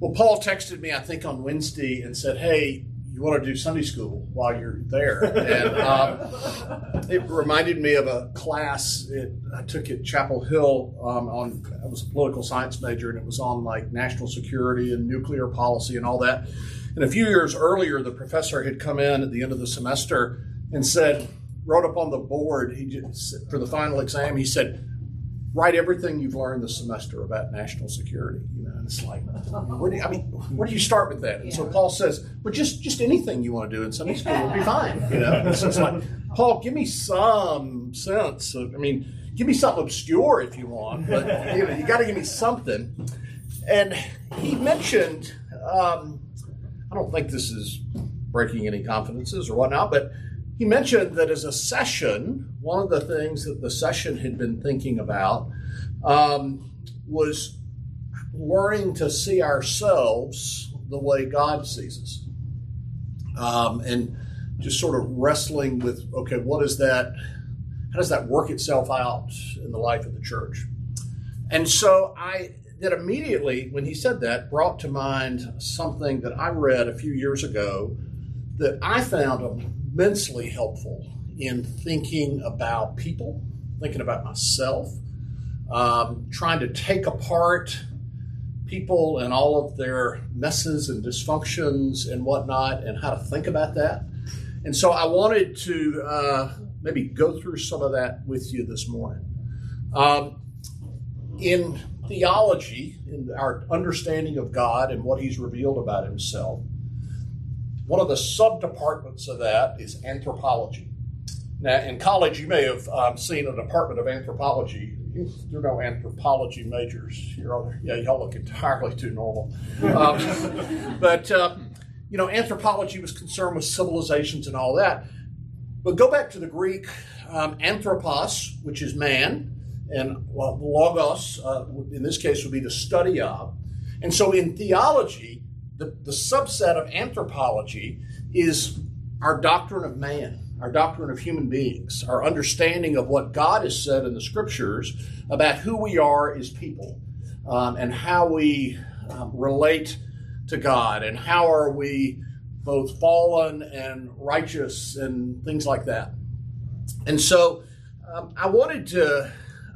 Well, Paul texted me, I think, on Wednesday and said, "Hey, you want to do Sunday school while you're there?" And um, it reminded me of a class it, I took at Chapel Hill um, on. I was a political science major, and it was on like national security and nuclear policy and all that. And a few years earlier, the professor had come in at the end of the semester and said, wrote up on the board he just, for the final exam. He said, write everything you've learned this semester about national security. You know, and it's like, where do you, I mean, where do you start with that? And so Paul says, well, just just anything you want to do in Sunday school will be fine. You know, so it's like, Paul, give me some sense. Of, I mean, give me something obscure if you want, but you know, you got to give me something. And he mentioned, um, I don't think this is breaking any confidences or whatnot, but he mentioned that as a session, one of the things that the session had been thinking about um, was learning to see ourselves the way God sees us. Um, and just sort of wrestling with okay, what is that? How does that work itself out in the life of the church? And so I that immediately, when he said that, brought to mind something that I read a few years ago that I found immensely helpful in thinking about people, thinking about myself, um, trying to take apart people and all of their messes and dysfunctions and whatnot, and how to think about that. And so I wanted to uh, maybe go through some of that with you this morning. Um, in theology, in our understanding of God and what He's revealed about Himself, one of the subdepartments of that is anthropology. Now, in college, you may have um, seen a department of anthropology. There are no anthropology majors. You're yeah, y'all look entirely too normal. Um, but, uh, you know, anthropology was concerned with civilizations and all that. But go back to the Greek um, anthropos, which is man, and well, logos, uh, in this case, would be the study of. And so in theology, the, the subset of anthropology is our doctrine of man, our doctrine of human beings, our understanding of what God has said in the scriptures about who we are as people um, and how we um, relate to God and how are we both fallen and righteous and things like that. And so um, I wanted to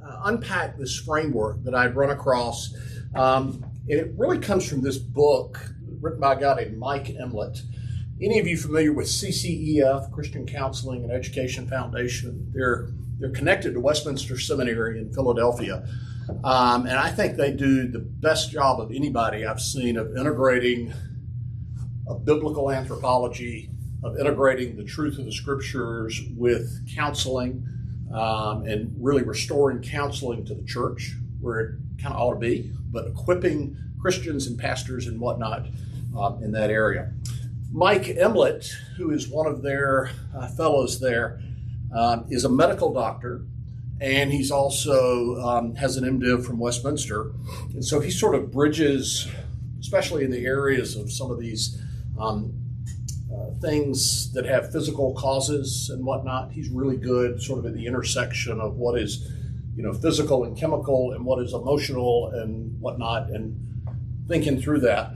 uh, unpack this framework that I'd run across. Um, and it really comes from this book written by a guy named Mike Emlet. Any of you familiar with CCEF, Christian Counseling and Education Foundation? They're they're connected to Westminster Seminary in Philadelphia, um, and I think they do the best job of anybody I've seen of integrating a biblical anthropology, of integrating the truth of the scriptures with counseling, um, and really restoring counseling to the church where it kind of ought to be, but equipping Christians and pastors and whatnot um, in that area. Mike Emlet, who is one of their uh, fellows there, um, is a medical doctor, and he's also um, has an MDiv from Westminster, and so he sort of bridges, especially in the areas of some of these um, uh, things that have physical causes and whatnot. He's really good, sort of at the intersection of what is, you know, physical and chemical, and what is emotional and whatnot, and thinking through that.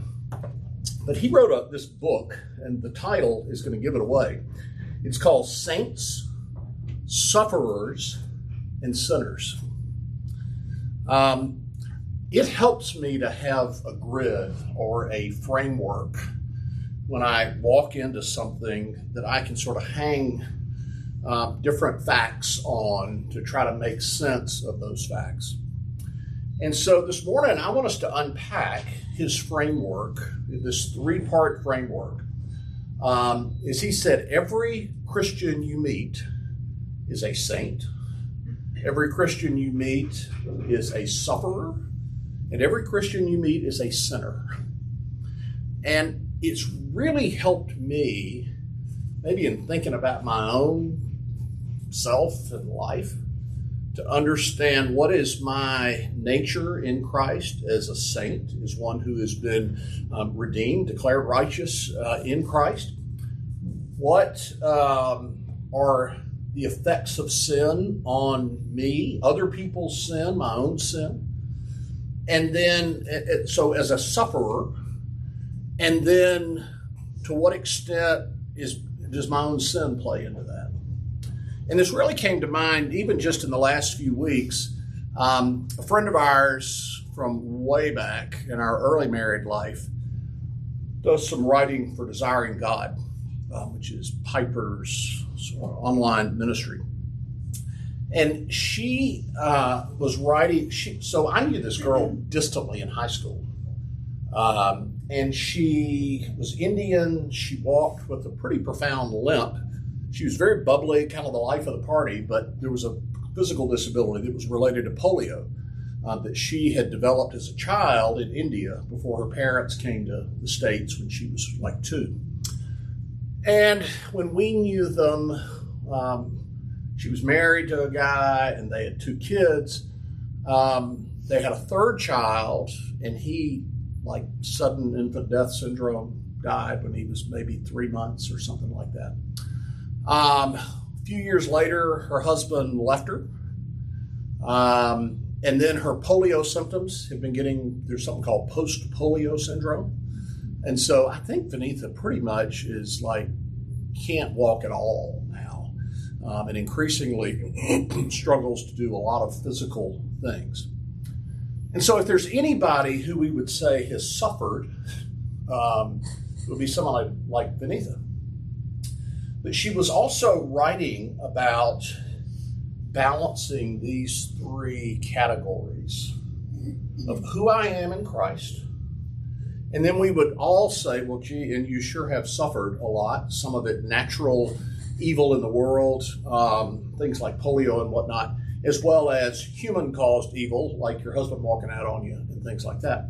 But he wrote up this book, and the title is going to give it away. It's called Saints, Sufferers, and Sinners. Um, it helps me to have a grid or a framework when I walk into something that I can sort of hang uh, different facts on to try to make sense of those facts. And so this morning, I want us to unpack his framework, this three part framework. Um, is he said, every Christian you meet is a saint, every Christian you meet is a sufferer, and every Christian you meet is a sinner. And it's really helped me, maybe in thinking about my own self and life to understand what is my nature in Christ as a saint, as one who has been um, redeemed, declared righteous uh, in Christ. What um, are the effects of sin on me, other people's sin, my own sin? And then, so as a sufferer, And then to what extent is does my own sin play into that? And this really came to mind even just in the last few weeks. Um, a friend of ours from way back in our early married life does some writing for Desiring God, uh, which is Piper's online ministry. And she uh, was writing. She, so I knew this girl distantly in high school. Um, and she was Indian. She walked with a pretty profound limp. She was very bubbly, kind of the life of the party, but there was a physical disability that was related to polio uh, that she had developed as a child in India before her parents came to the States when she was like two. And when we knew them, um, she was married to a guy and they had two kids. Um, they had a third child, and he like sudden infant death syndrome, died when he was maybe three months or something like that. Um, a few years later, her husband left her. Um, and then her polio symptoms have been getting, there's something called post polio syndrome. And so I think Vaneetha pretty much is like, can't walk at all now, um, and increasingly struggles to do a lot of physical things. And so, if there's anybody who we would say has suffered, um, it would be someone like, like. But she was also writing about balancing these three categories of who I am in Christ. And then we would all say, well, gee, and you sure have suffered a lot, some of it natural evil in the world, um, things like polio and whatnot as well as human caused evil, like your husband walking out on you and things like that.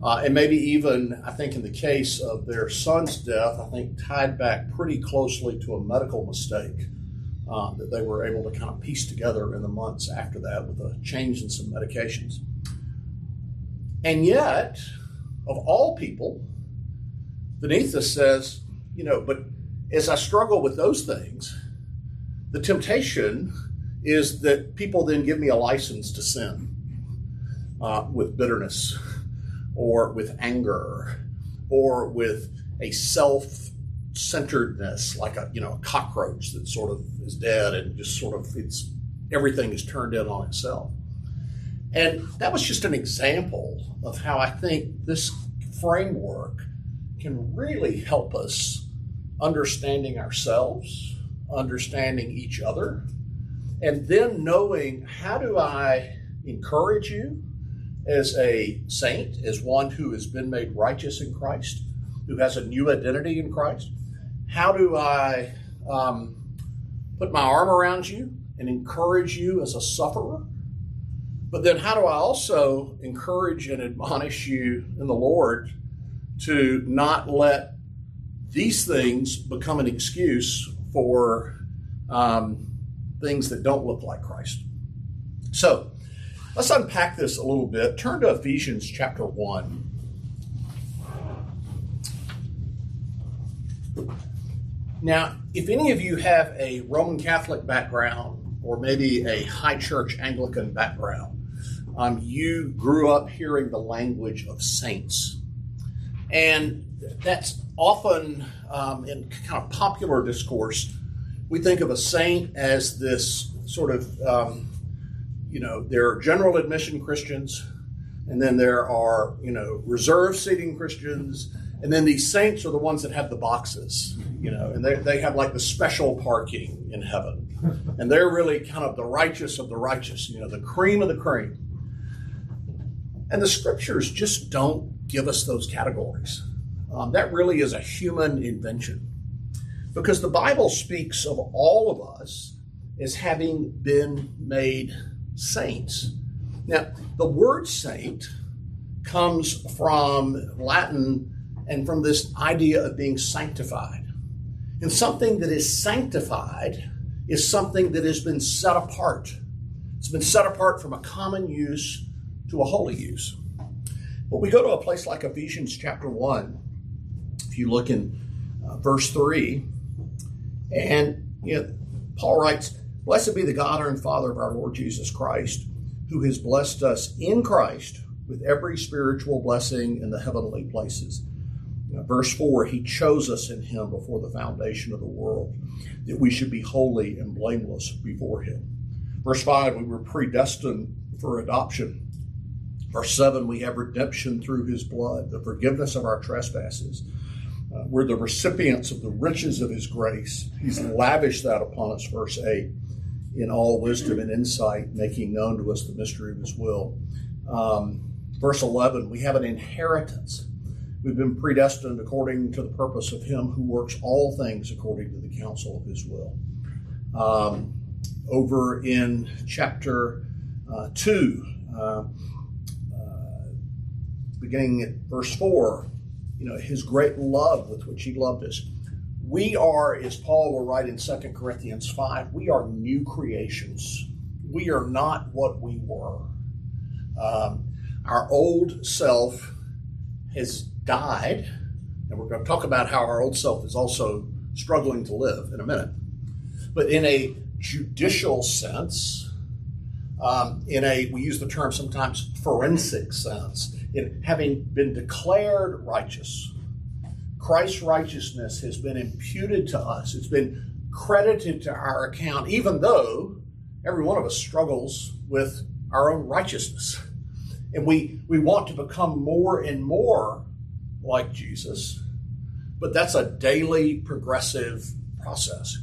Uh, and maybe even, I think, in the case of their son's death, I think tied back pretty closely to a medical mistake uh, that they were able to kind of piece together in the months after that with a change in some medications. And yet, of all people, Vaneetha says, you know, but as I struggle with those things, the temptation is that people then give me a license to sin uh, with bitterness or with anger or with a self centeredness like a you know a cockroach that sort of is dead and just sort of it's everything is turned in on itself. And that was just an example of how i think this framework can really help us understanding ourselves understanding each other and then knowing how do I encourage you as a saint, as one who has been made righteous in Christ, who has a new identity in Christ? How do I um, put my arm around you and encourage you as a sufferer? But then, how do I also encourage and admonish you in the Lord to not let these things become an excuse for um, things that don't look like Christ. So let's unpack this a little bit. Turn to Ephesians chapter 1. Now, if any of you have a Roman Catholic background or maybe a high church Anglican background, um, you grew up hearing the language of saints. And that's often um, in kind of popular discourse we think of a saint as this sort of, um, you know, there are general admission Christians, and then there are, you know, reserve seating Christians, and then these saints are the ones that have the boxes, you know, and they, they have like the special parking in heaven. And they're really kind of the righteous of the righteous, you know, the cream of the cream. And the scriptures just don't give us those categories. Um, that really is a human invention. Because the Bible speaks of all of us as having been made saints. Now, the word saint comes from Latin and from this idea of being sanctified. And something that is sanctified is something that has been set apart. It's been set apart from a common use to a holy use. But we go to a place like Ephesians chapter 1. If you look in uh, verse 3, and you know, Paul writes, Blessed be the God and Father of our Lord Jesus Christ, who has blessed us in Christ with every spiritual blessing in the heavenly places, verse 4 He chose us in Him before the foundation of the world, that we should be holy and blameless before Him. Verse 5 We were predestined for adoption. Verse 7 We have redemption through His blood, the forgiveness of our trespasses. Uh, we're the recipients of the riches of His grace. He's lavished that upon us, verse 8, in all wisdom and insight, making known to us the mystery of His will. Um, verse 11 We have an inheritance We've been predestined according to the purpose of Him who works all things according to the counsel of His will. Um, over in chapter uh, 2, uh, uh, beginning at verse 4, you know, His great love with which He loved us. We are, as Paul will write in 2 Corinthians 5, we are new creations. We are not what we were. Um, our old self has died, and we're going to talk about how our old self is also struggling to live in a minute. But in a judicial sense, um, in a, we use the term sometimes forensic sense, in having been declared righteous, Christ's righteousness has been imputed to us. It's been credited to our account, even though every one of us struggles with our own righteousness. And we, we want to become more and more like Jesus, but that's a daily progressive process.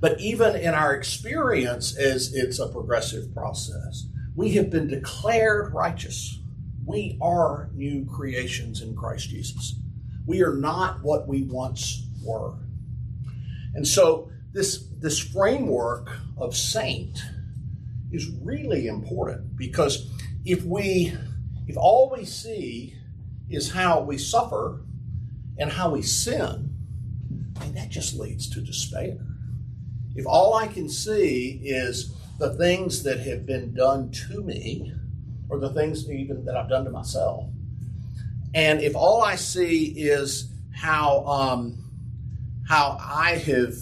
But even in our experience, as it's a progressive process, we have been declared righteous. We are new creations in Christ Jesus. We are not what we once were. And so this, this framework of saint is really important because if we if all we see is how we suffer and how we sin, I mean, that just leads to despair. If all I can see is the things that have been done to me, or the things even that I've done to myself, and if all I see is how um, how I have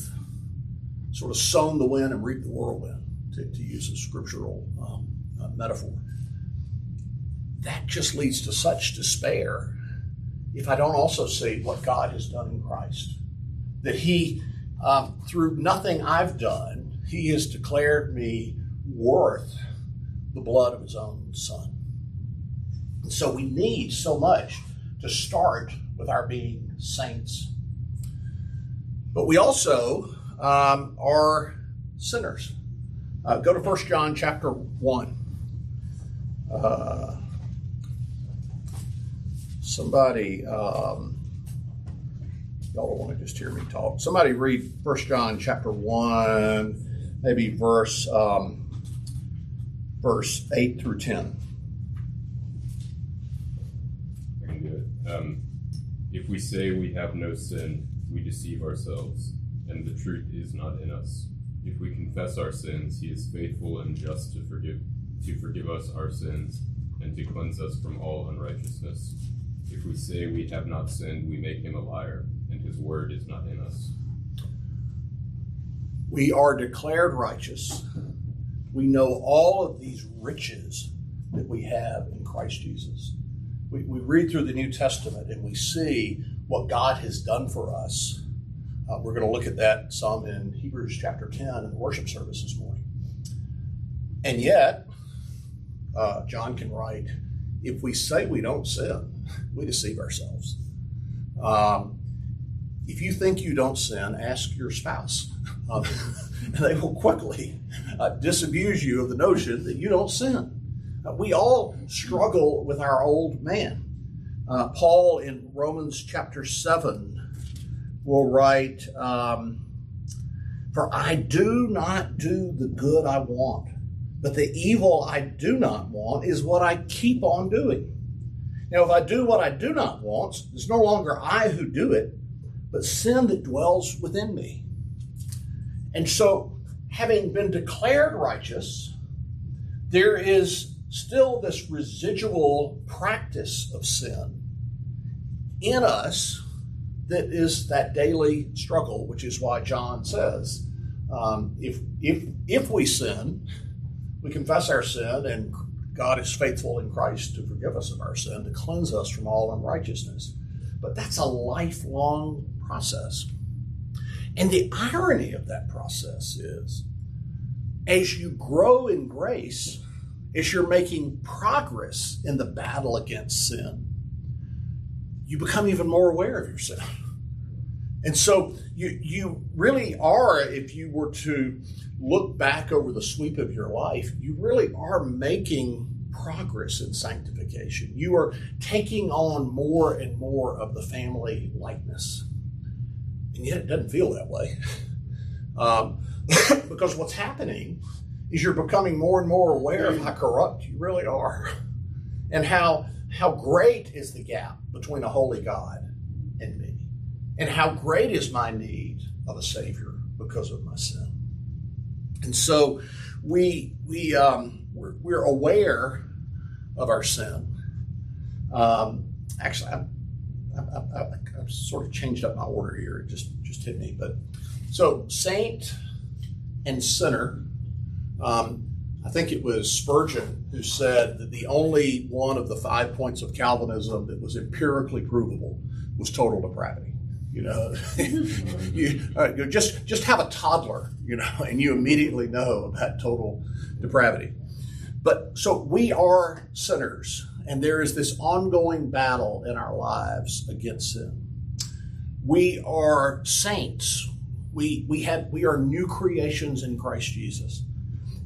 sort of sown the wind and reaped the whirlwind, to, to use a scriptural um, uh, metaphor, that just leads to such despair if I don't also see what God has done in Christ. That He, um, through nothing I've done, He has declared me worth the blood of His own Son. So we need so much to start with our being saints. But we also um, are sinners. Uh, go to 1 John chapter 1. Uh, somebody, um, y'all don't want to just hear me talk. Somebody read First John chapter 1, maybe verse, um, verse 8 through 10. I can do it. Um, if we say we have no sin, we deceive ourselves, and the truth is not in us. If we confess our sins, he is faithful and just to forgive to forgive us our sins and to cleanse us from all unrighteousness. If we say we have not sinned, we make him a liar, and his word is not in us. We are declared righteous. We know all of these riches that we have in Christ Jesus. We, we read through the New Testament and we see what God has done for us. Uh, we're going to look at that some in Hebrews chapter 10 in the worship service this morning. And yet, uh, John can write, if we say we don't sin, we deceive ourselves. Um, if you think you don't sin, ask your spouse. Um, and they will quickly uh, disabuse you of the notion that you don't sin. Uh, we all struggle with our old man. Uh, Paul in Romans chapter 7 will write, um, For I do not do the good I want, but the evil I do not want is what I keep on doing. Now, if I do what I do not want, it's no longer I who do it, but sin that dwells within me. And so, having been declared righteous, there is still this residual practice of sin in us that is that daily struggle, which is why John says, um, if, if, if we sin, we confess our sin and God is faithful in Christ to forgive us of our sin, to cleanse us from all unrighteousness. but that's a lifelong process. And the irony of that process is as you grow in grace, as you're making progress in the battle against sin, you become even more aware of your sin. And so you you really are, if you were to look back over the sweep of your life, you really are making progress in sanctification. You are taking on more and more of the family likeness. And yet it doesn't feel that way. Um, because what's happening is you're becoming more and more aware of how corrupt you really are and how how great is the gap between a holy God and me and how great is my need of a savior because of my sin. And so we we um, we're, we're aware of our sin. Um, actually I, I, I, I sort of changed up my order here. It just just hit me. But so saint and sinner um, I think it was Spurgeon who said that the only one of the five points of Calvinism that was empirically provable was total depravity. You know, you, uh, just just have a toddler, you know, and you immediately know about total depravity. But so we are sinners, and there is this ongoing battle in our lives against sin. We are saints. We we have we are new creations in Christ Jesus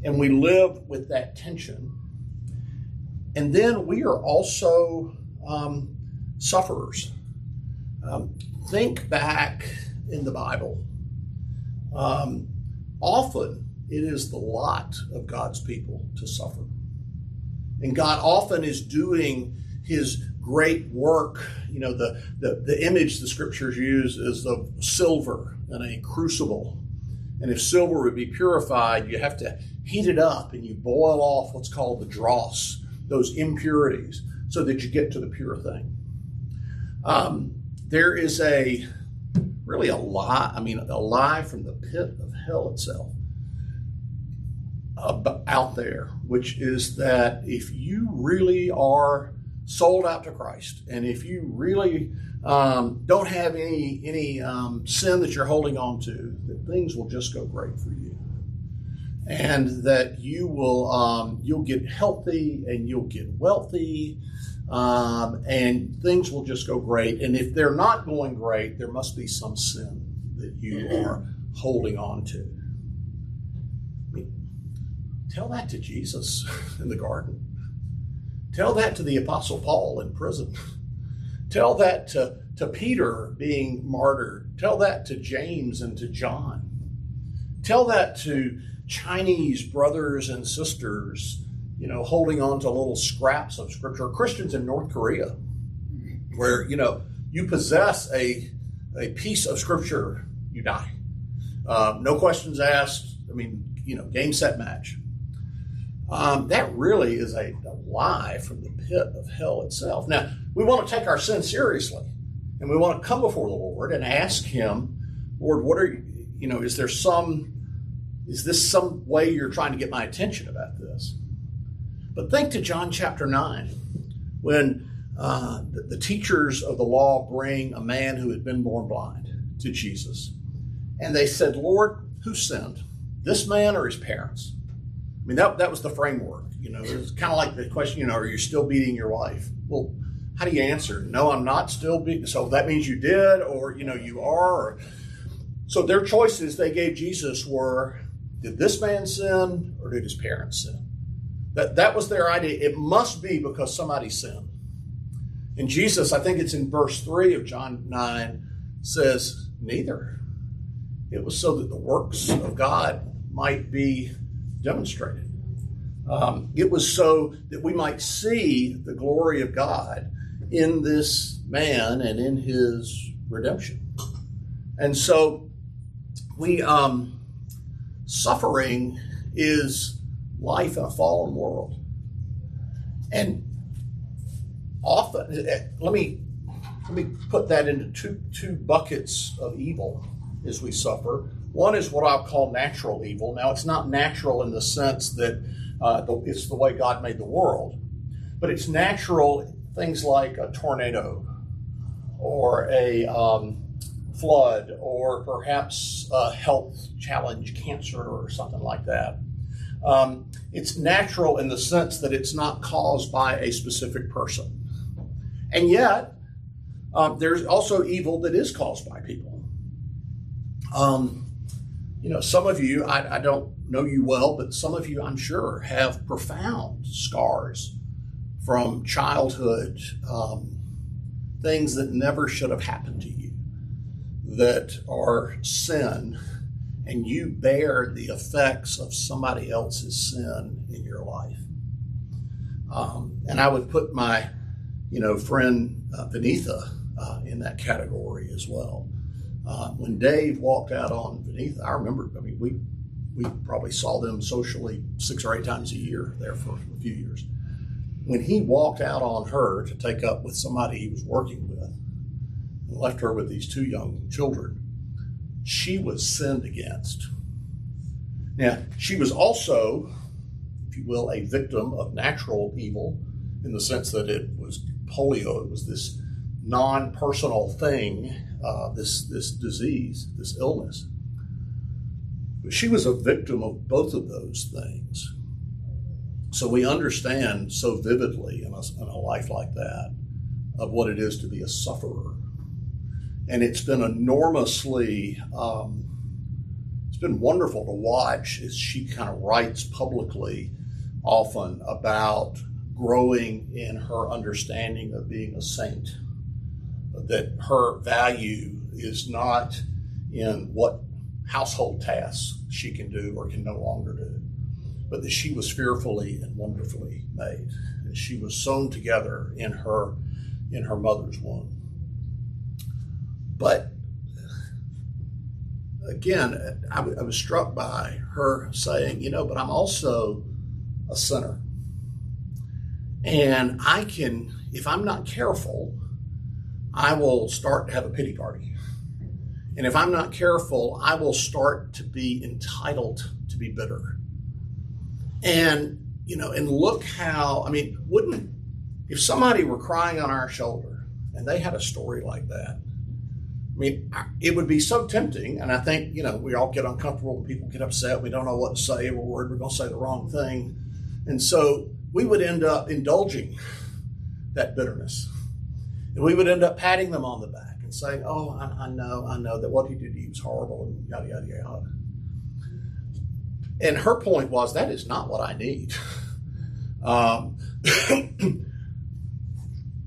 and we live with that tension. And then we are also um, sufferers. Um, think back in the Bible. Um, often it is the lot of God's people to suffer. And God often is doing his great work. You know, the, the, the image the scriptures use is of silver in a crucible. And if silver would be purified, you have to heat it up and you boil off what's called the dross, those impurities, so that you get to the pure thing. Um, there is a really a lie, I mean, a lie from the pit of hell itself uh, out there, which is that if you really are sold out to Christ and if you really um, don't have any any um, sin that you're holding on to, that things will just go great for you and that you will um, you'll get healthy and you'll get wealthy um, and things will just go great. And if they're not going great there must be some sin that you are holding on to. I mean, tell that to jesus in the garden. Tell that to the apostle paul in prison. Tell that to, to peter being martyred. Tell that to james and to john. Tell that to Chinese brothers and sisters, you know, holding on to little scraps of scripture, Christians in North Korea, where, you know, you possess a, a piece of scripture, you die. Um, no questions asked. I mean, you know, game, set, match. Um, that really is a, a lie from the pit of hell itself. Now, we want to take our sin seriously, and we want to come before the Lord and ask Him, Lord, what are you, you know, is there some is this some way you're trying to get my attention about this? But think to John chapter 9, when uh, the, teachers of the law bring a man who had been born blind to Jesus. And they said, Lord, who sinned? This man or his parents? I mean, that, that was the framework. You know, it was kind of like the question, you know, are you still beating your wife? Well, how do you answer? No, I'm not still beating. So that means you did, or, you know, you are. Or, so their choices they gave Jesus were did this man sin or did his parents sin? That, that was their idea. It must be because somebody sinned. And Jesus, I think it's in verse 3 of John 9, says, Neither. It was so that the works of God might be demonstrated. Um, it was so that we might see the glory of God in this man and in his redemption. And so we um, suffering is life in a fallen world. And often, let me let me put that into two two buckets of evil as we suffer. One is what I'll call natural evil. Now, it's not natural in the sense that uh, the, it's the way God made the world, but it's natural things like a tornado or a um, flood or perhaps a health challenge, cancer or something like that. Um, it's natural in the sense that it's not caused by a specific person. And yet, um, there's also evil that is caused by people. Um, you know, some of you, I, I, don't know you well, but some of you, I'm sure, have profound scars from childhood, um, things that never should have happened to you, that are sin, and you bear the effects of somebody else's sin in your life. Um, and I would put my, you know, friend uh, uh, in that category as well. Uh, when Dave walked out on Vaneetha, I remember. I mean, we we probably saw them socially six or eight times a year there for a few years. When he walked out on her to take up with somebody he was working with, left her with these two young children, she was sinned against. Now, she was also, if you will, a victim of natural evil in the sense that it was polio. It was this non personal thing, uh, this, this disease, this illness. But she was a victim of both of those things. So we understand so vividly in a, in a life like that of what it is to be a sufferer. And it's been enormously, um, it's been wonderful to watch as she kind of writes publicly often about growing in her understanding of being a saint. That her value is not in what household tasks she can do or can no longer do, but that she was fearfully and wonderfully made. And she was sewn together in her in her mother's womb. But again, I, was struck by her saying, you know, but I'm also a sinner. And I can, if I'm not careful, I will start to have a pity party. And if I'm not careful, I will start to be entitled to be bitter. And, you know, and look how, I mean, wouldn't, if somebody were crying on our shoulder and they had a story like that, I mean, it would be so tempting. And I think, you know, we all get uncomfortable when people get upset. We don't know what to say. We're worried we're going to say the wrong thing. And so we would end up indulging that bitterness. And we would end up patting them on the back and saying, "Oh, I, I, know, I know that what he did to you was horrible," and yada yada yada. And her point was that is not what I need. um,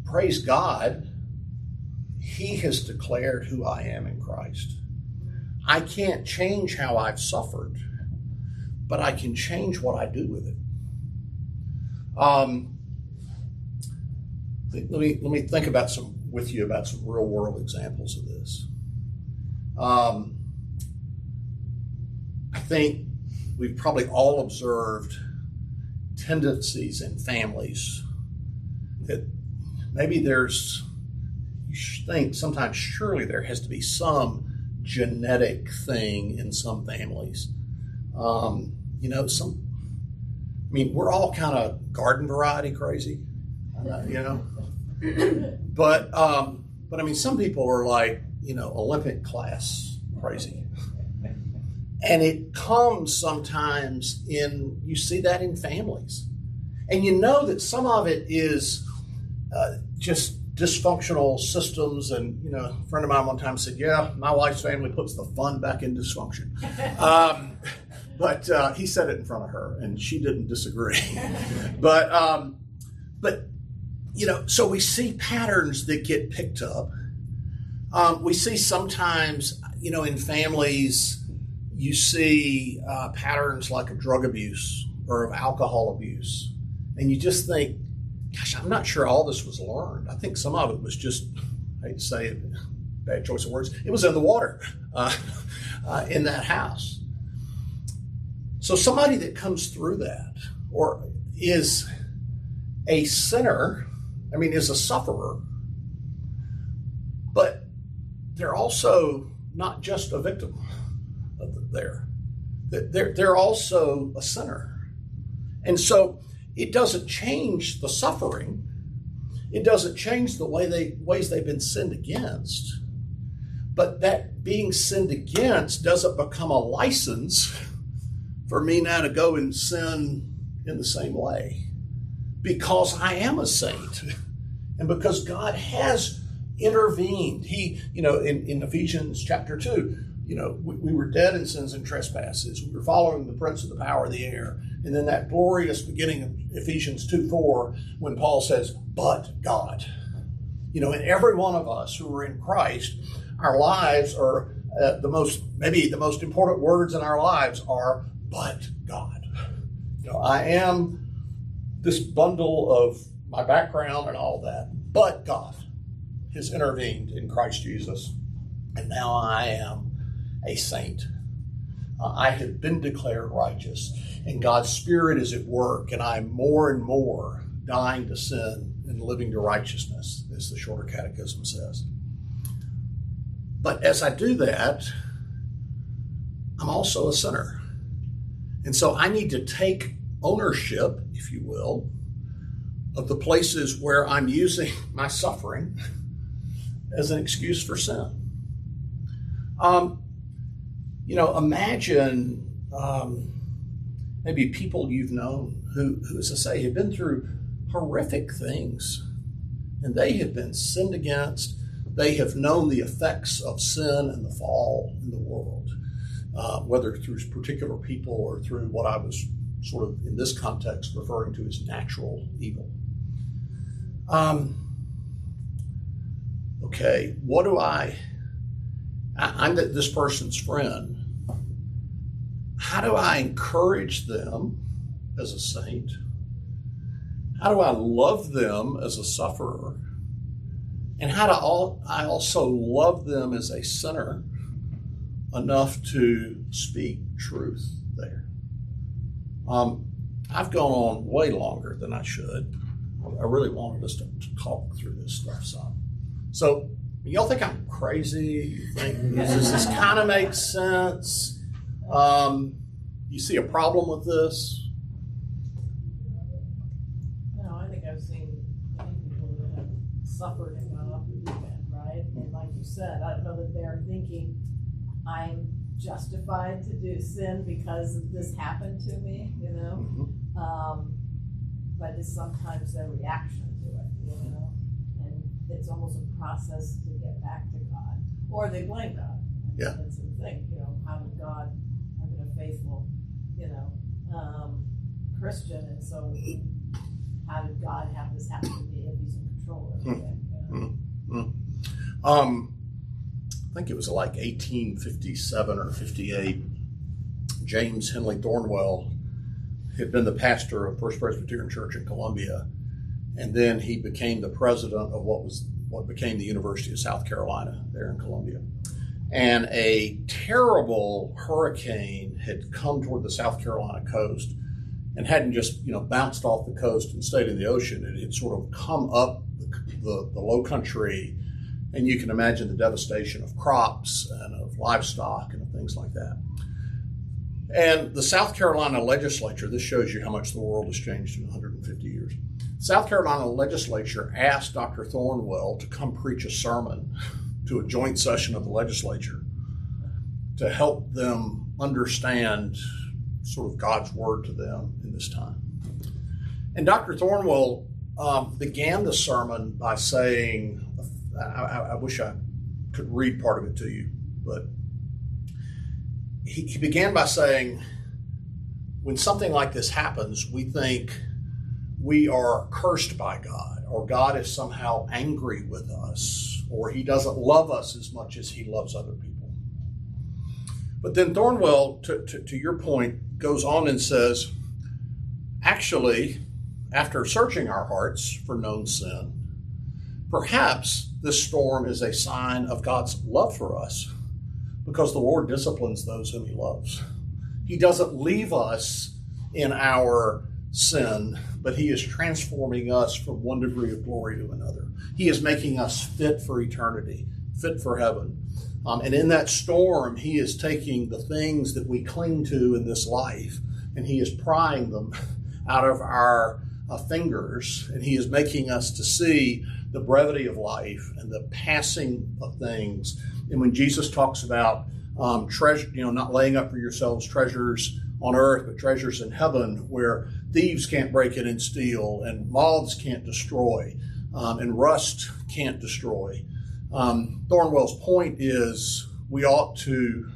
praise God, He has declared who I am in Christ. I can't change how I've suffered, but I can change what I do with it. Um, let me let me think about some with you about some real world examples of this. Um, I think we've probably all observed tendencies in families that maybe there's, think sometimes surely there has to be some genetic thing in some families. Um, you know, some, I mean, we're all kind of garden variety crazy, you know? But um, but I mean, some people are like you know Olympic class crazy, and it comes sometimes in you see that in families, and you know that some of it is uh, just dysfunctional systems. And you know, a friend of mine one time said, "Yeah, my wife's family puts the fun back in dysfunction." Um, but uh, he said it in front of her, and she didn't disagree. but um, but you know, so we see patterns that get picked up. Um, we see sometimes, you know, in families, you see uh, patterns like of drug abuse or of alcohol abuse. And you just think, gosh, I'm not sure all this was learned. I think some of it was just, I hate to say it, bad choice of words, it was in the water uh, uh, in that house. So somebody that comes through that or is a sinner I mean, is a sufferer, but they're also not just a victim there. They're, they're also a sinner. And so it doesn't change the suffering. it doesn't change the way they ways they've been sinned against. But that being sinned against doesn't become a license for me now to go and sin in the same way. Because I am a saint. And because God has intervened. He, you know, in, in Ephesians chapter 2, you know, we, we, were dead in sins and trespasses. We were following the prince of the power of the air. And then that glorious beginning of Ephesians 2 4, when Paul says, but God. You know, in every one of us who are in Christ, our lives are uh, the most, maybe the most important words in our lives are, but God. You know, I am this bundle of my background and all that, but God has intervened in Christ Jesus, and now I am a saint. Uh, I have been declared righteous, and God's Spirit is at work, and I'm more and more dying to sin and living to righteousness, as the Shorter Catechism says. But as I do that, I'm also a sinner. And so I need to take ownership, if you will, of the places where I'm using my suffering as an excuse for sin. Um, you know, imagine um, maybe people you've known who, who, as I say, have been through horrific things and they have been sinned against. They have known the effects of sin and the fall in the world, uh, whether through particular people or through what I was sort of in this context referring to as natural evil. Um, okay, what do I, I am this person's friend. How do I encourage them as a saint? How do I love them as a sufferer? And how do all, I also love them as a sinner enough to speak truth there? Um, I've gone on way longer than I should. I really wanted us to, to talk through this stuff some. So, y'all think I'm crazy? You think does this kind of make sense? Um, you see a problem with this? No, I think I've seen many people that have suffered and gone off the deep end, right? And like you said, I don't know that they're thinking I'm justified to do sin because this happened to me, you know? Mm-hmm. Um, but it's sometimes their reaction to it, you know? And it's almost a process to get back to God. Or they blame God. Yeah. That's the thing, you know, how did God, I've been a faithful, you know, um, Christian, and so how did God have this happen to me if he's in control of everything? You know? mm-hmm. um, I think it was like 1857 or 58. James Henley Thornwell had been the pastor of First Presbyterian Church in Columbia, and then he became the president of what was what became the University of South Carolina there in Columbia. And a terrible hurricane had come toward the South Carolina coast and hadn't just you know bounced off the coast and stayed in the ocean. It had sort of come up the, the, the low country, and you can imagine the devastation of crops and of livestock and of things like that. And the South Carolina legislature, this shows you how much the world has changed in 150 years. South Carolina legislature asked Dr. Thornwell to come preach a sermon to a joint session of the legislature to help them understand sort of God's word to them in this time. And Dr. Thornwell um, began the sermon by saying, I, I, I wish I could read part of it to you, but he, he began by saying, when something like this happens, we think we are cursed by God, or God is somehow angry with us, or he doesn't love us as much as he loves other people. But then Thornwell, to, to, to your point, goes on and says, actually, after searching our hearts for known sin, perhaps this storm is a sign of God's love for us because the Lord disciplines those whom He loves. He doesn't leave us in our sin, but He is transforming us from one degree of glory to another. He is making us fit for eternity, fit for heaven. Um, and in that storm, He is taking the things that we cling to in this life and He is prying them out of our uh, fingers, and He is making us to see the brevity of life and the passing of things. And when Jesus talks about um, treasure, you know, not laying up for yourselves treasures on earth, but treasures in heaven, where thieves can't break in and steal, and moths can't destroy, um, and rust can't destroy. Um, Thornwell's point is we ought to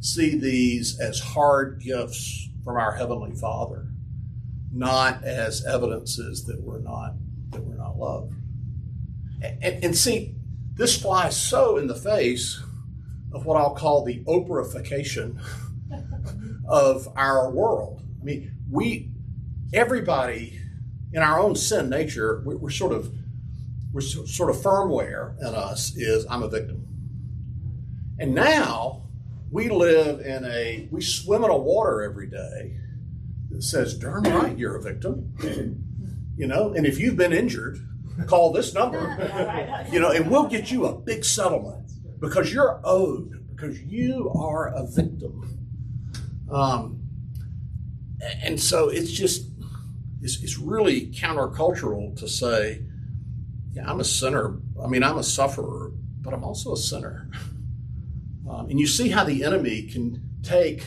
see these as hard gifts from our heavenly Father, not as evidences that we're not that we're not loved. And, and see, this flies so in the face of what I'll call the Oprahification of our world. I mean, we, everybody in our own sin nature, we're sort of, we're sort of firmware in us is I'm a victim. And now we live in a, we swim in a water every day that says, darn right, you're a victim. You know, and if you've been injured, call this number, you know, and we'll get you a big settlement because you're owed, because you are a victim. Um, and so it's just, it's, it's really countercultural to say, yeah, I'm a sinner. I mean, I'm a sufferer, but I'm also a sinner. Um, and you see how the enemy can take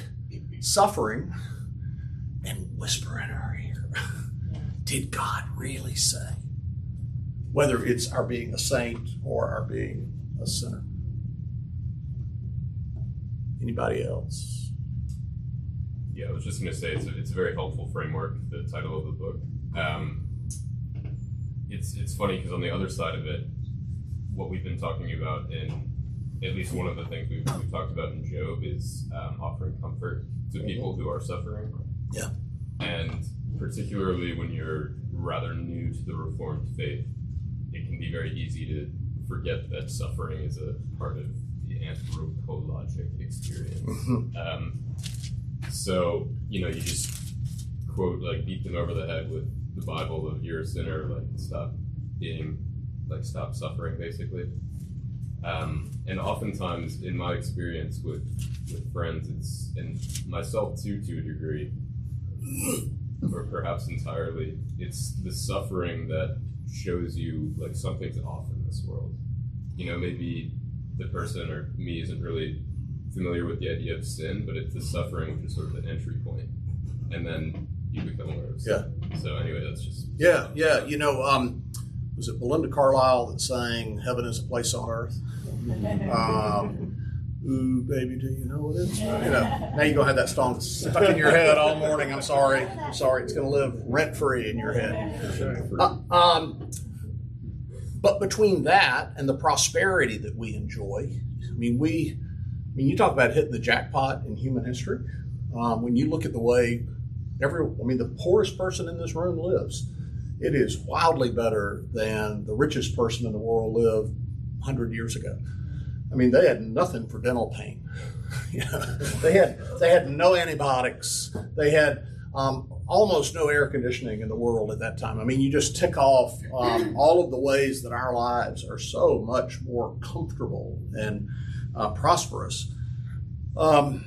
suffering and whisper in our ear. Did God really say? Whether it's our being a saint or our being a sinner. Anybody else? Yeah, I was just going to say it's a, it's a very helpful framework. The title of the book. Um, it's it's funny because on the other side of it, what we've been talking about in at least one of the things we've, we've talked about in Job is um, offering comfort to people who are suffering. Yeah. And particularly when you're rather new to the Reformed faith, it can be very easy to forget that suffering is a part of the anthropologic experience. Mm-hmm. Um, so, you know, you just quote, like, beat them over the head with the Bible of you're a sinner, like, stop being, like, stop suffering, basically. Um, and oftentimes, in my experience with, with friends, it's, and myself too, to a degree, or perhaps entirely, it's the suffering that shows you, like, something's off in this world. You know, maybe the person or me isn't really familiar with the idea of sin, but it's the suffering which is sort of the entry point, and then you become aware of sin. Yeah. So anyway, that's just yeah, yeah. You know, um, was it Belinda Carlisle that sang "Heaven is a place on earth"? Um, Ooh, baby, do you know what it is? You know, now you're gonna have that song stuck in your head all morning. I'm sorry, I'm sorry. It's gonna live rent free in your head. Uh, um, but between that and the prosperity that we enjoy, I mean, we I mean, you talk about hitting the jackpot in human history. Um, when you look at the way every, I mean, the poorest person in this room lives, it is wildly better than the richest person in the world lived 100 years ago. I mean, they had nothing for dental pain. they had they had no antibiotics. They had um, almost no air conditioning in the world at that time. I mean, you just tick off um, all of the ways that our lives are so much more comfortable and uh, prosperous. Um,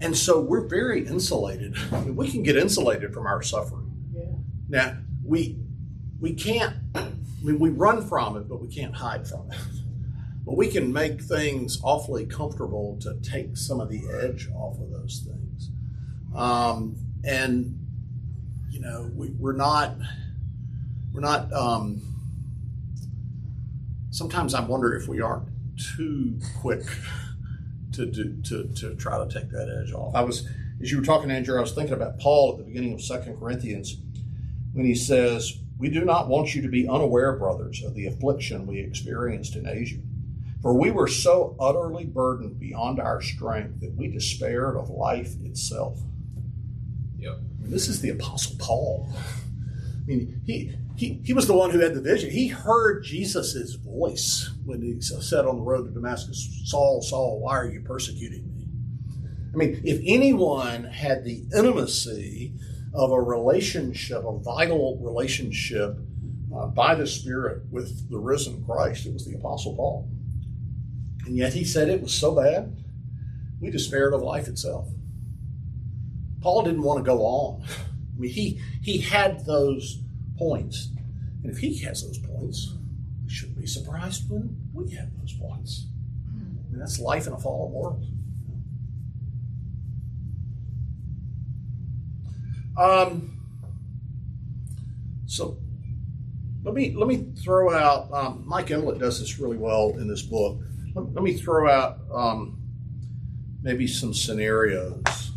and so we're very insulated. We can get insulated from our suffering. Yeah. Now, we, we can't, I mean, we run from it, but we can't hide from it. But we can make things awfully comfortable to take some of the edge off of those things. Um, and, you know, we, we're not, we're not, um, sometimes I wonder if we aren't too quick to do to, to try to take that edge off. I was as you were talking, Andrew, I was thinking about Paul at the beginning of Second Corinthians when he says, We do not want you to be unaware, brothers, of the affliction we experienced in Asia. For we were so utterly burdened beyond our strength that we despaired of life itself. Yep. This is the Apostle Paul. I mean, he he, he was the one who had the vision. He heard Jesus' voice when he said on the road to Damascus, Saul, Saul, why are you persecuting me? I mean, if anyone had the intimacy of a relationship, a vital relationship uh, by the Spirit with the risen Christ, it was the Apostle Paul. And yet he said it was so bad, we despaired of life itself. Paul didn't want to go on. I mean, he, he had those points. And if he has those points, we shouldn't be surprised when we have those points. I mean, that's life in a fallen world. Um, so let me let me throw out. Um, Mike Emlet does this really well in this book. Let, let me throw out um, maybe some scenarios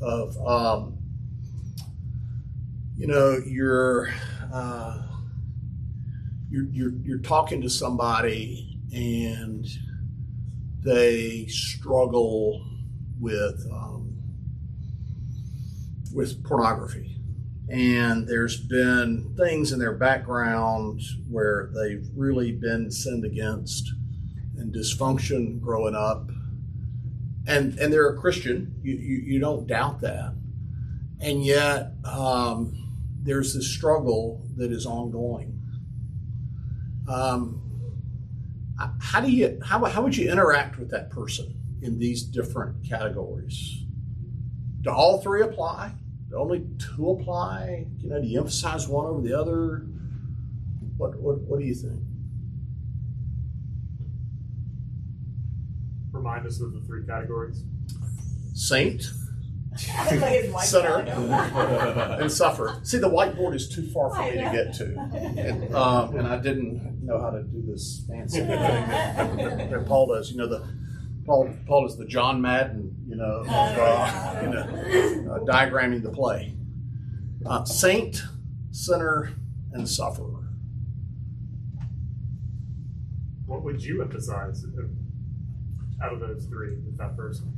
of um, you know you're, uh, you're you're you're talking to somebody and they struggle with um, with pornography. And there's been things in their background where they've really been sinned against and dysfunction growing up. And and they're a christian. You, you, you don't doubt that. And yet um, there's this struggle that is ongoing um, how do you how, how would you interact with that person in these different categories do all three apply Do only two apply? You know, do you emphasize one over the other? What what what do you think? Remind us of the three categories. Saint, Sinner Sinner. and suffer. See, the whiteboard is too far for me to get to, and, um, and I didn't know how to do this fancy thing that, that Paul does. You know, the Paul Paul is the John Madden, you know, of, uh, you know, uh, diagramming the play. Uh, saint, sinner, and sufferer. What would you emphasize out of those three with that person?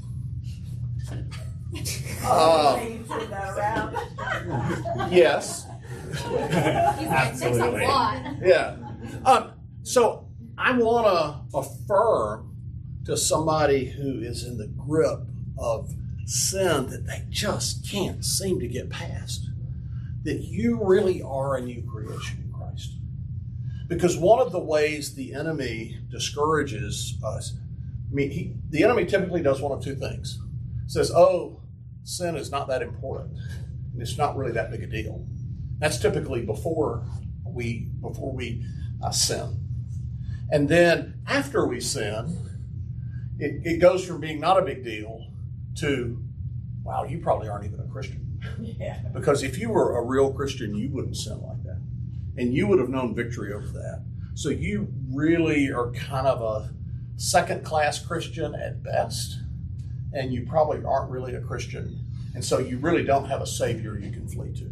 Uh, You turn that around. yes. Absolutely. That's a lot. Yeah. Um, so I want to affirm to somebody who is in the grip of sin that they just can't seem to get past that you really are a new creation in Christ. Because one of the ways the enemy discourages us, I mean, he, the enemy typically does one of two things. Says, oh, sin is not that important. And it's not really that big a deal. That's typically before we before we uh, sin. And then after we sin, it, it goes from being not a big deal to, wow, you probably aren't even a Christian. Yeah. Because if you were a real Christian, you wouldn't sin like that. And you would have known victory over that. So you really are kind of a second class Christian at best. And you probably aren't really a Christian. And so you really don't have a Savior you can flee to.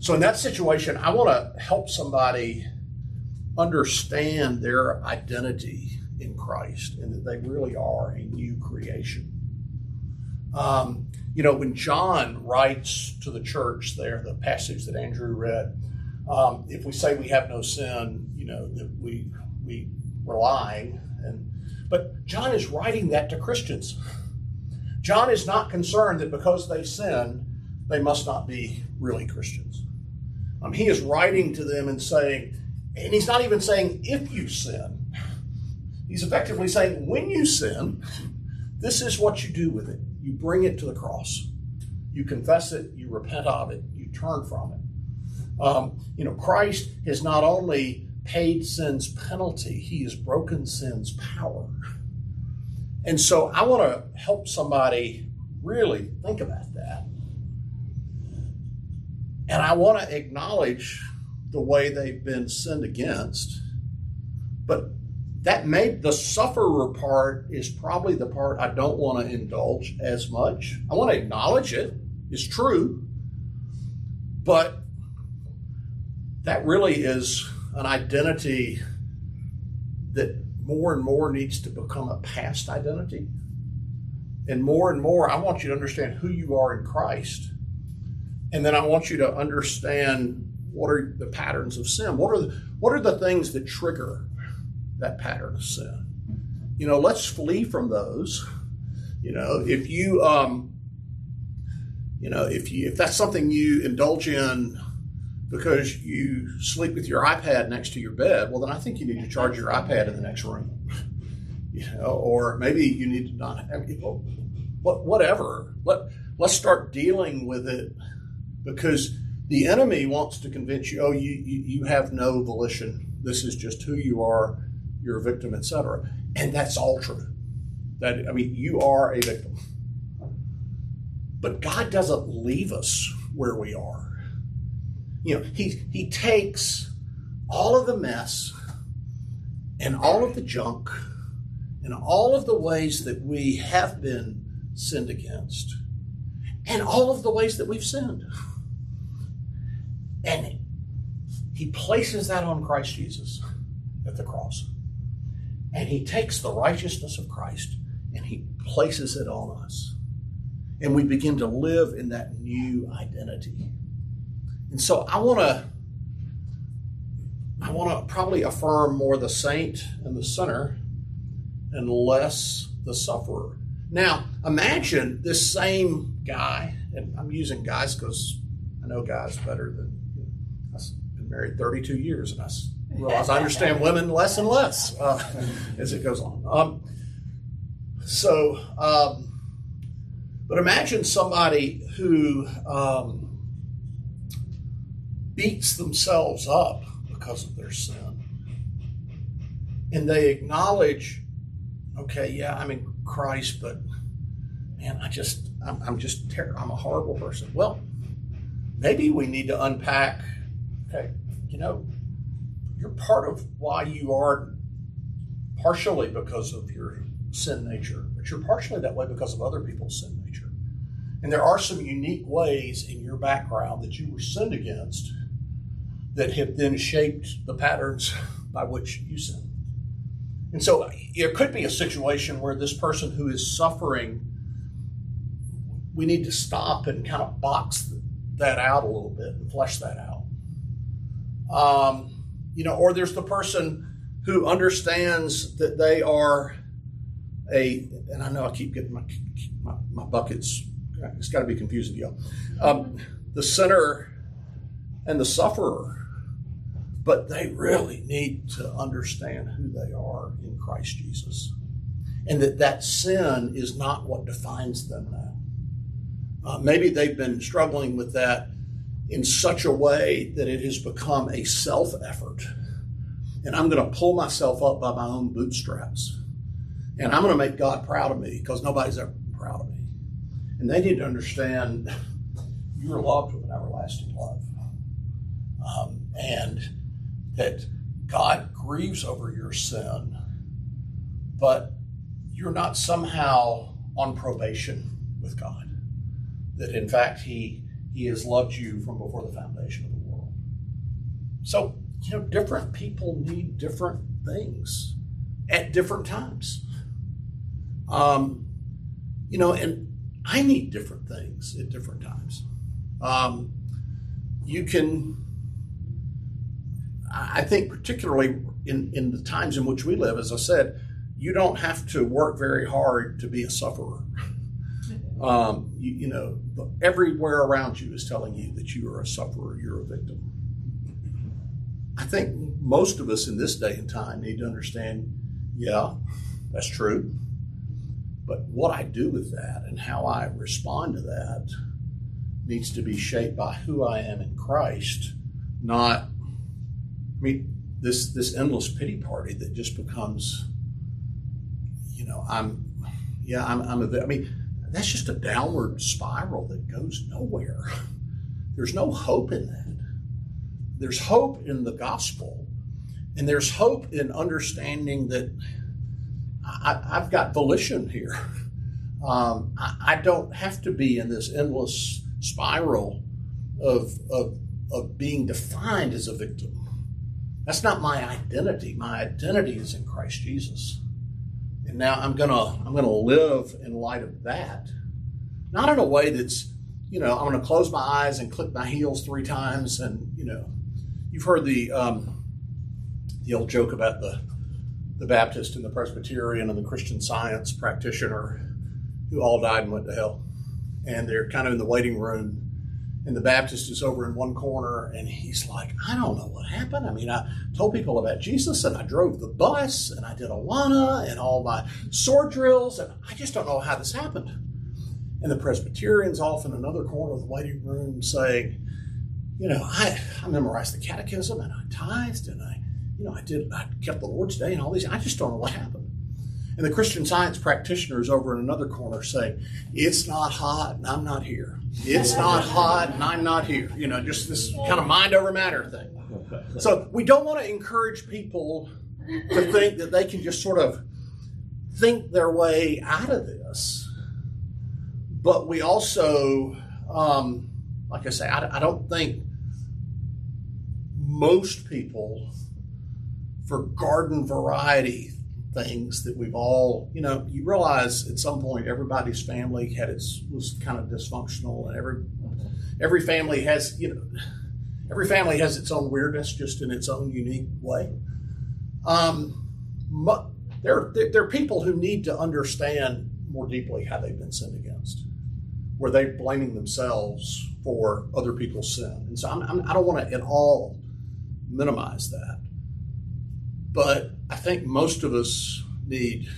So in that situation, I want to help somebody understand their identity in Christ and that they really are a new creation. Um, you know, when John writes to the church there, the passage that Andrew read, um, if we say we have no sin, you know, that we we we're lying. But John is writing that to Christians. John is not concerned that because they sin, they must not be really Christians. Um, he is writing to them and saying, and he's not even saying if you sin. He's effectively saying when you sin, this is what you do with it. You bring it to the cross. You confess it, you repent of it, you turn from it. Um, you know, Christ has not only paid sin's penalty, he has broken sin's power. And so I want to help somebody really think about that. And I want to acknowledge the way they've been sinned against. But that made the sufferer part is probably the part I don't want to indulge as much. I want to acknowledge it. It's true. But that really is an identity that more and more needs to become a past identity. And more and more, I want you to understand who you are in Christ. And then I want you to understand what are the patterns of sin. What are the, what are the things that trigger that pattern of sin? You know, let's flee from those. You know, if you um, you know, if you if that's something you indulge in because you sleep with your iPad next to your bed, well, then I think you need to charge your iPad in the next room. You know, or maybe you need to not have people. What, whatever. Let let's start dealing with it because The enemy wants to convince you, oh, you, you, you have no volition. This is just who you are. You're a victim, etc. And that's all true. That I mean, you are a victim. But God doesn't leave us where we are. You know, He He takes all of the mess and all of the junk and all of the ways that we have been sinned against and all of the ways that we've sinned. And he places that on Christ Jesus at the cross. And he takes the righteousness of Christ and he places it on us. And we begin to live in that new identity. And so I want to I want to probably affirm more the saint and the sinner and less the sufferer. Now, imagine this same guy, and I'm using guys because I know guys better than you know, I've been married 32 years, and I realize I understand women less and less uh, as it goes on. Um, so, um, but imagine somebody who um, beats themselves up because of their sin. And they acknowledge, okay, yeah, I'm in Christ, but man, I just, I'm, I'm just, I'm a horrible person. Well, maybe we need to unpack, okay, you know, you're part of why you are partially because of your sin nature, but you're partially that way because of other people's sin nature. And there are some unique ways in your background that you were sinned against that have then shaped the patterns by which you sin. And so it could be a situation where this person who is suffering, we need to stop and kind of box that out a little bit and flesh that out. Um, you know, or there's the person who understands that they are a, and I know I keep getting my, my, my buckets, it's got to be confusing to y'all. Um, the sinner and the sufferer but they really need to understand who they are in Christ Jesus. And that that sin is not what defines them now. Uh, maybe they've been struggling with that in such a way that it has become a self effort. And I'm going to pull myself up by my own bootstraps. And I'm going to make God proud of me because nobody's ever been proud of me. And they need to understand you're loved with an everlasting love. Um, and that God grieves over your sin, but you're not somehow on probation with God. That in fact He He has loved you from before the foundation of the world. So, you know, different people need different things at different times. Um, you know, and I need different things at different times. Um, you can I think particularly in, in the times in which we live, as I said, you don't have to work very hard to be a sufferer. Um, you, you, know, everywhere around you is telling you that you are a sufferer, you're a victim. I think most of us in this day and time need to understand, yeah, that's true. But what I do with that and how I respond to that needs to be shaped by who I am in Christ, not I mean, this this endless pity party that just becomes, you know, I'm, yeah, I'm, I'm a, I mean, that's just a downward spiral that goes nowhere. There's no hope in that. There's hope in the gospel, and there's hope in understanding that I, have got volition here. Um, I, I don't have to be in this endless spiral of, of, of being defined as a victim. That's not my identity. My identity is in Christ Jesus. And now I'm gonna I'm gonna live in light of that. Not in a way that's, you know, I'm gonna close my eyes and click my heels three times and, you know, you've heard the um, the old joke about the the Baptist and the Presbyterian and the Christian Science practitioner who all died and went to hell. And they're kind of in the waiting room and the Baptist is over in one corner, and he's like, I don't know what happened. I mean, I told people about Jesus, and I drove the bus, and I did Awana, and all my sword drills, and I just don't know how this happened. And the Presbyterian's off in another corner of the waiting room saying, you know, I, I memorized the catechism and I tithed and I, you know, I did, I kept the Lord's Day and all these. I just don't know what happened. And the Christian science practitioners over in another corner say, it's not hot and I'm not here. It's not hot and I'm not here. You know, just this kind of mind over matter thing. So we don't want to encourage people to think that they can just sort of think their way out of this. But we also, um, like I say, I, I don't think most people for garden variety things that we've all, you know, you realize at some point everybody's family had its was kind of dysfunctional, and every every family has, you know, every family has its own weirdness, just in its own unique way. Um, there, there are people who need to understand more deeply how they've been sinned against, where they're blaming themselves for other people's sin, and so I'm, I'm, I do not want to at all minimize that. But I think most of us need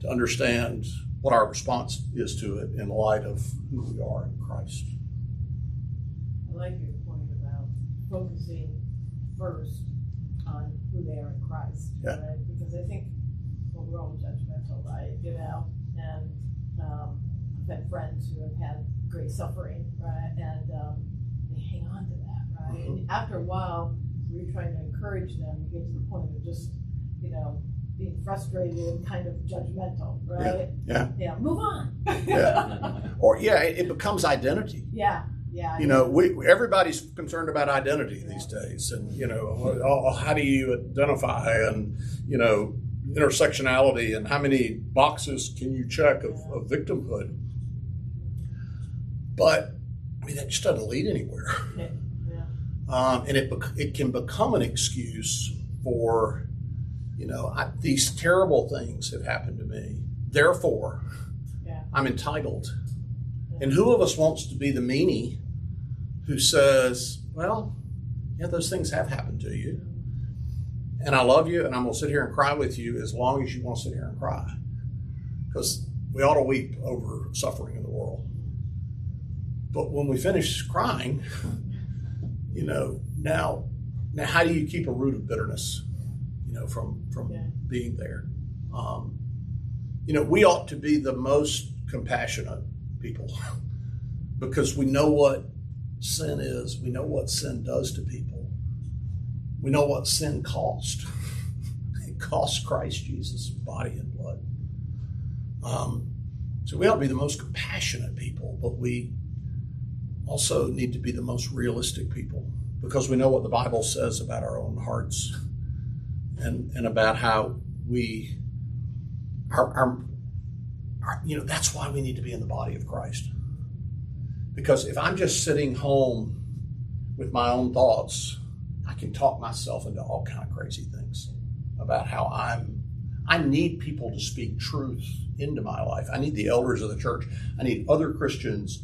to understand what our response is to it in light of who we are in Christ. I like your point about focusing first on who they are in Christ. Yeah. Right? Because I think well, we're all judgmental, right? You know, and um, I've had friends who have had great suffering, right? And um, they hang on to that, right? Mhm. And after a while, we're trying to encourage them to get to the point of just, you know, being frustrated and kind of judgmental, right? Yeah. Yeah. Move on. Yeah. Or yeah, it, it becomes identity. yeah. Yeah. You know, we everybody's concerned about identity these days, and you know, how do you identify, and you know, intersectionality, and how many boxes can you check of, of victimhood? But I mean, that just doesn't lead anywhere. Yeah. yeah. um, and it bec- it can become an excuse for, you know, I, these terrible things have happened to me. Therefore, Yeah. I'm entitled. And who of us wants to be the meanie who says, "Well, yeah, those things have happened to you, and I love you, and I'm going to sit here and cry with you as long as you want to sit here and cry," because we ought to weep over suffering in the world. But when we finish crying, you know, now, now, how do you keep a root of bitterness, you know, from from Yeah. being there? Um, you know, we ought to be the most compassionate people because we know what sin is. We know what sin does to people. We know what sin cost. It cost Christ Jesus' body and blood. Um, so we ought to be the most compassionate people, but we also need to be the most realistic people because we know what the Bible says about our own hearts and, and about how we our, our, our, you know that's why we need to be in the body of Christ. Because if I'm just sitting home with my own thoughts I can talk myself into all kind of crazy things about how I'm I need people to speak truth into my life. I need the elders of the church. I need other Christians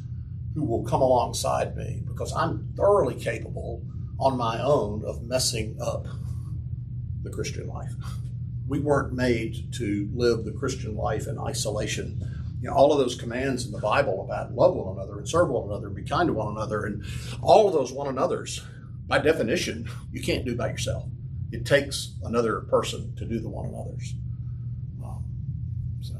who will come alongside me because I'm thoroughly capable on my own of messing up the Christian life. We weren't made to live the Christian life in isolation. You know, all of those commands in the Bible about love one another and serve one another and be kind to one another and all of those one another's, by definition, you can't do by yourself. It takes another person to do the one another's. Um, so.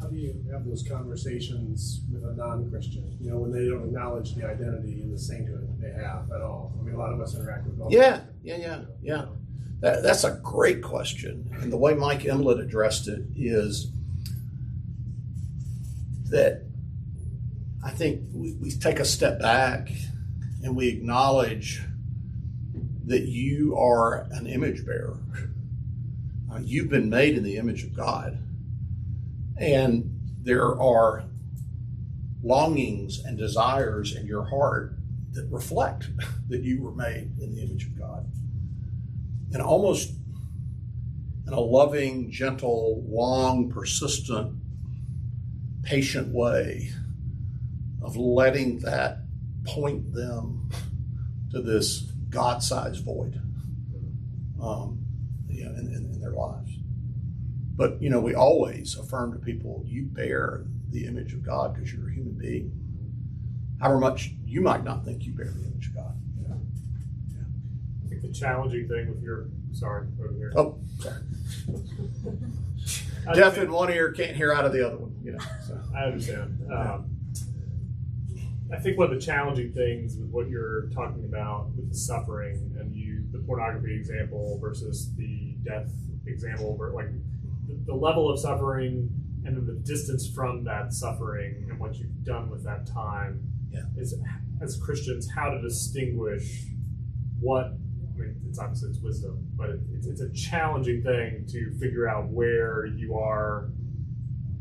How do you have those conversations with a non-Christian? You know, when they don't acknowledge the identity and the sainthood they have at all. I mean, a lot of us interact with both. Yeah, yeah, yeah, yeah. That, that's a great question. And the way Mike Emlet addressed it is that I think we, we take a step back and we acknowledge that you are an image bearer. Uh, you've been made in the image of God. And there are longings and desires in your heart that reflect that you were made in the image of God. And almost in a loving, gentle, long, persistent, patient way of letting that point them to this God sized void um, you know, in, in, in their lives. But, you know, we always affirm to people, you bear the image of God because you're a human being. however much you might not think you bear the image of God. The challenging thing with your sorry over here. Oh, sorry. Deaf in one ear, can't hear out of the other one. You know. So. I understand. Um, I think one of the challenging things with what you're talking about with the suffering and you, the pornography example versus the death example, or like the, the level of suffering and then the distance from that suffering and what you've done with that time Yeah. is as Christians how to distinguish what I mean it's obviously it's wisdom, but it, it's, it's a challenging thing to figure out where you are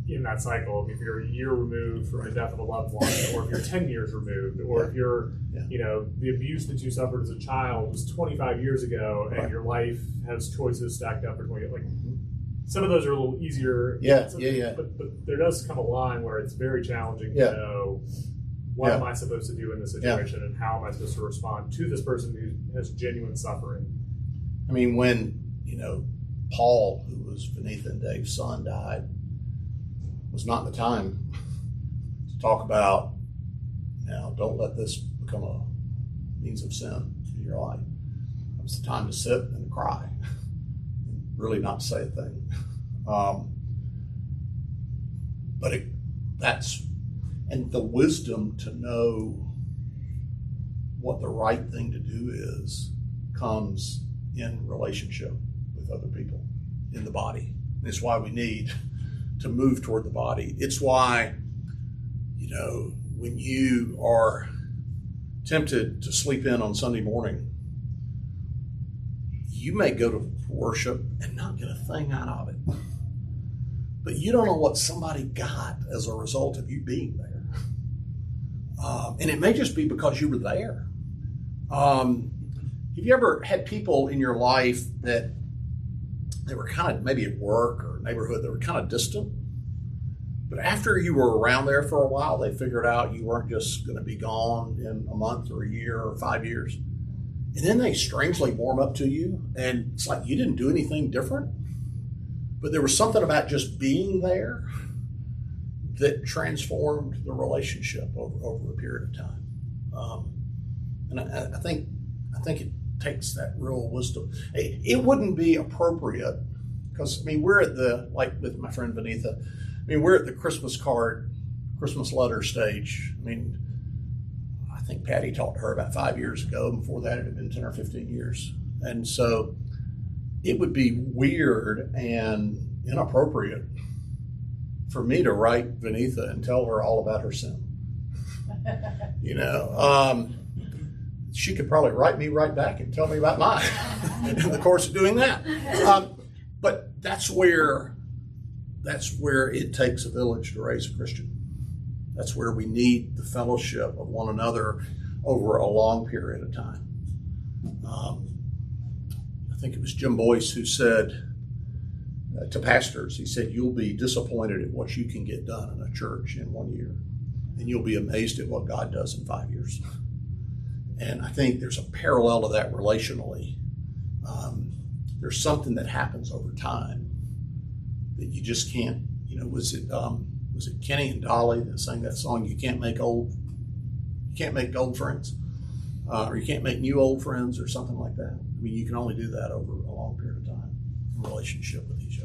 in that cycle. If you're a year removed from the death of a loved one, or if you're 10 years removed, or if you're, Yeah. you know, the abuse that you suffered as a child was 25 years ago and Right. your life has choices stacked up for 20 like mm-hmm. some of those are a little easier. Yeah, yeah, yeah. But, but there does come a line where it's very challenging Yeah. to know what Yeah. am I supposed to do in this Yeah. situation and how am I supposed to respond to this person who has genuine suffering. I mean, when you know Paul, who was Vaneetha and Dave's son, died, was not the time to talk about. Now, don't let this become a means of sin in your life. It was the time to sit and cry, and really not say a thing. Um, but it, that's and the wisdom to know what the right thing to do is comes in relationship with other people in the body. It's why we need to move toward the body. It's why, you know, when you are tempted to sleep in on Sunday morning, you may go to worship and not get a thing out of it. But you don't know what somebody got as a result of you being there. Um, and it may just be because you were there. Um, have you ever had people in your life that they were kind of maybe at work or neighborhood that were kind of distant? But after you were around there for a while, they figured out you weren't just going to be gone in a month or a year or five years. And then they strangely warm up to you, and it's like you didn't do anything different. But there was something about just being there that transformed the relationship over, over a period of time. Um, and I, I think I think it takes that real wisdom. It, it wouldn't be appropriate because I mean we're at the like with my friend Vaneetha. I mean we're at the Christmas card, Christmas letter stage. I mean, I think Patty talked to her about five years ago. Before that, it had been ten or fifteen years, and so it would be weird and inappropriate for me to write Vaneetha and tell her all about her sin. You know, um, she could probably write me right back and tell me about mine in the course of doing that. Um, but that's where that's where it takes a village to raise a Christian. That's where we need the fellowship of one another over a long period of time. Um, I think it was Jim Boice who said to pastors, he said, You'll be disappointed at what you can get done in a church in one year, and you'll be amazed at what God does in five years. And I think there's a parallel to that relationally. Um, there's something that happens over time that you just can't, you know, was it um, was it Kenny and Dolly that sang that song, You Can't Make Old You Can't Make Old Friends? Uh, or you can't make new old friends or something like that. I mean, you can only do that over a long period of time in relationship with each other.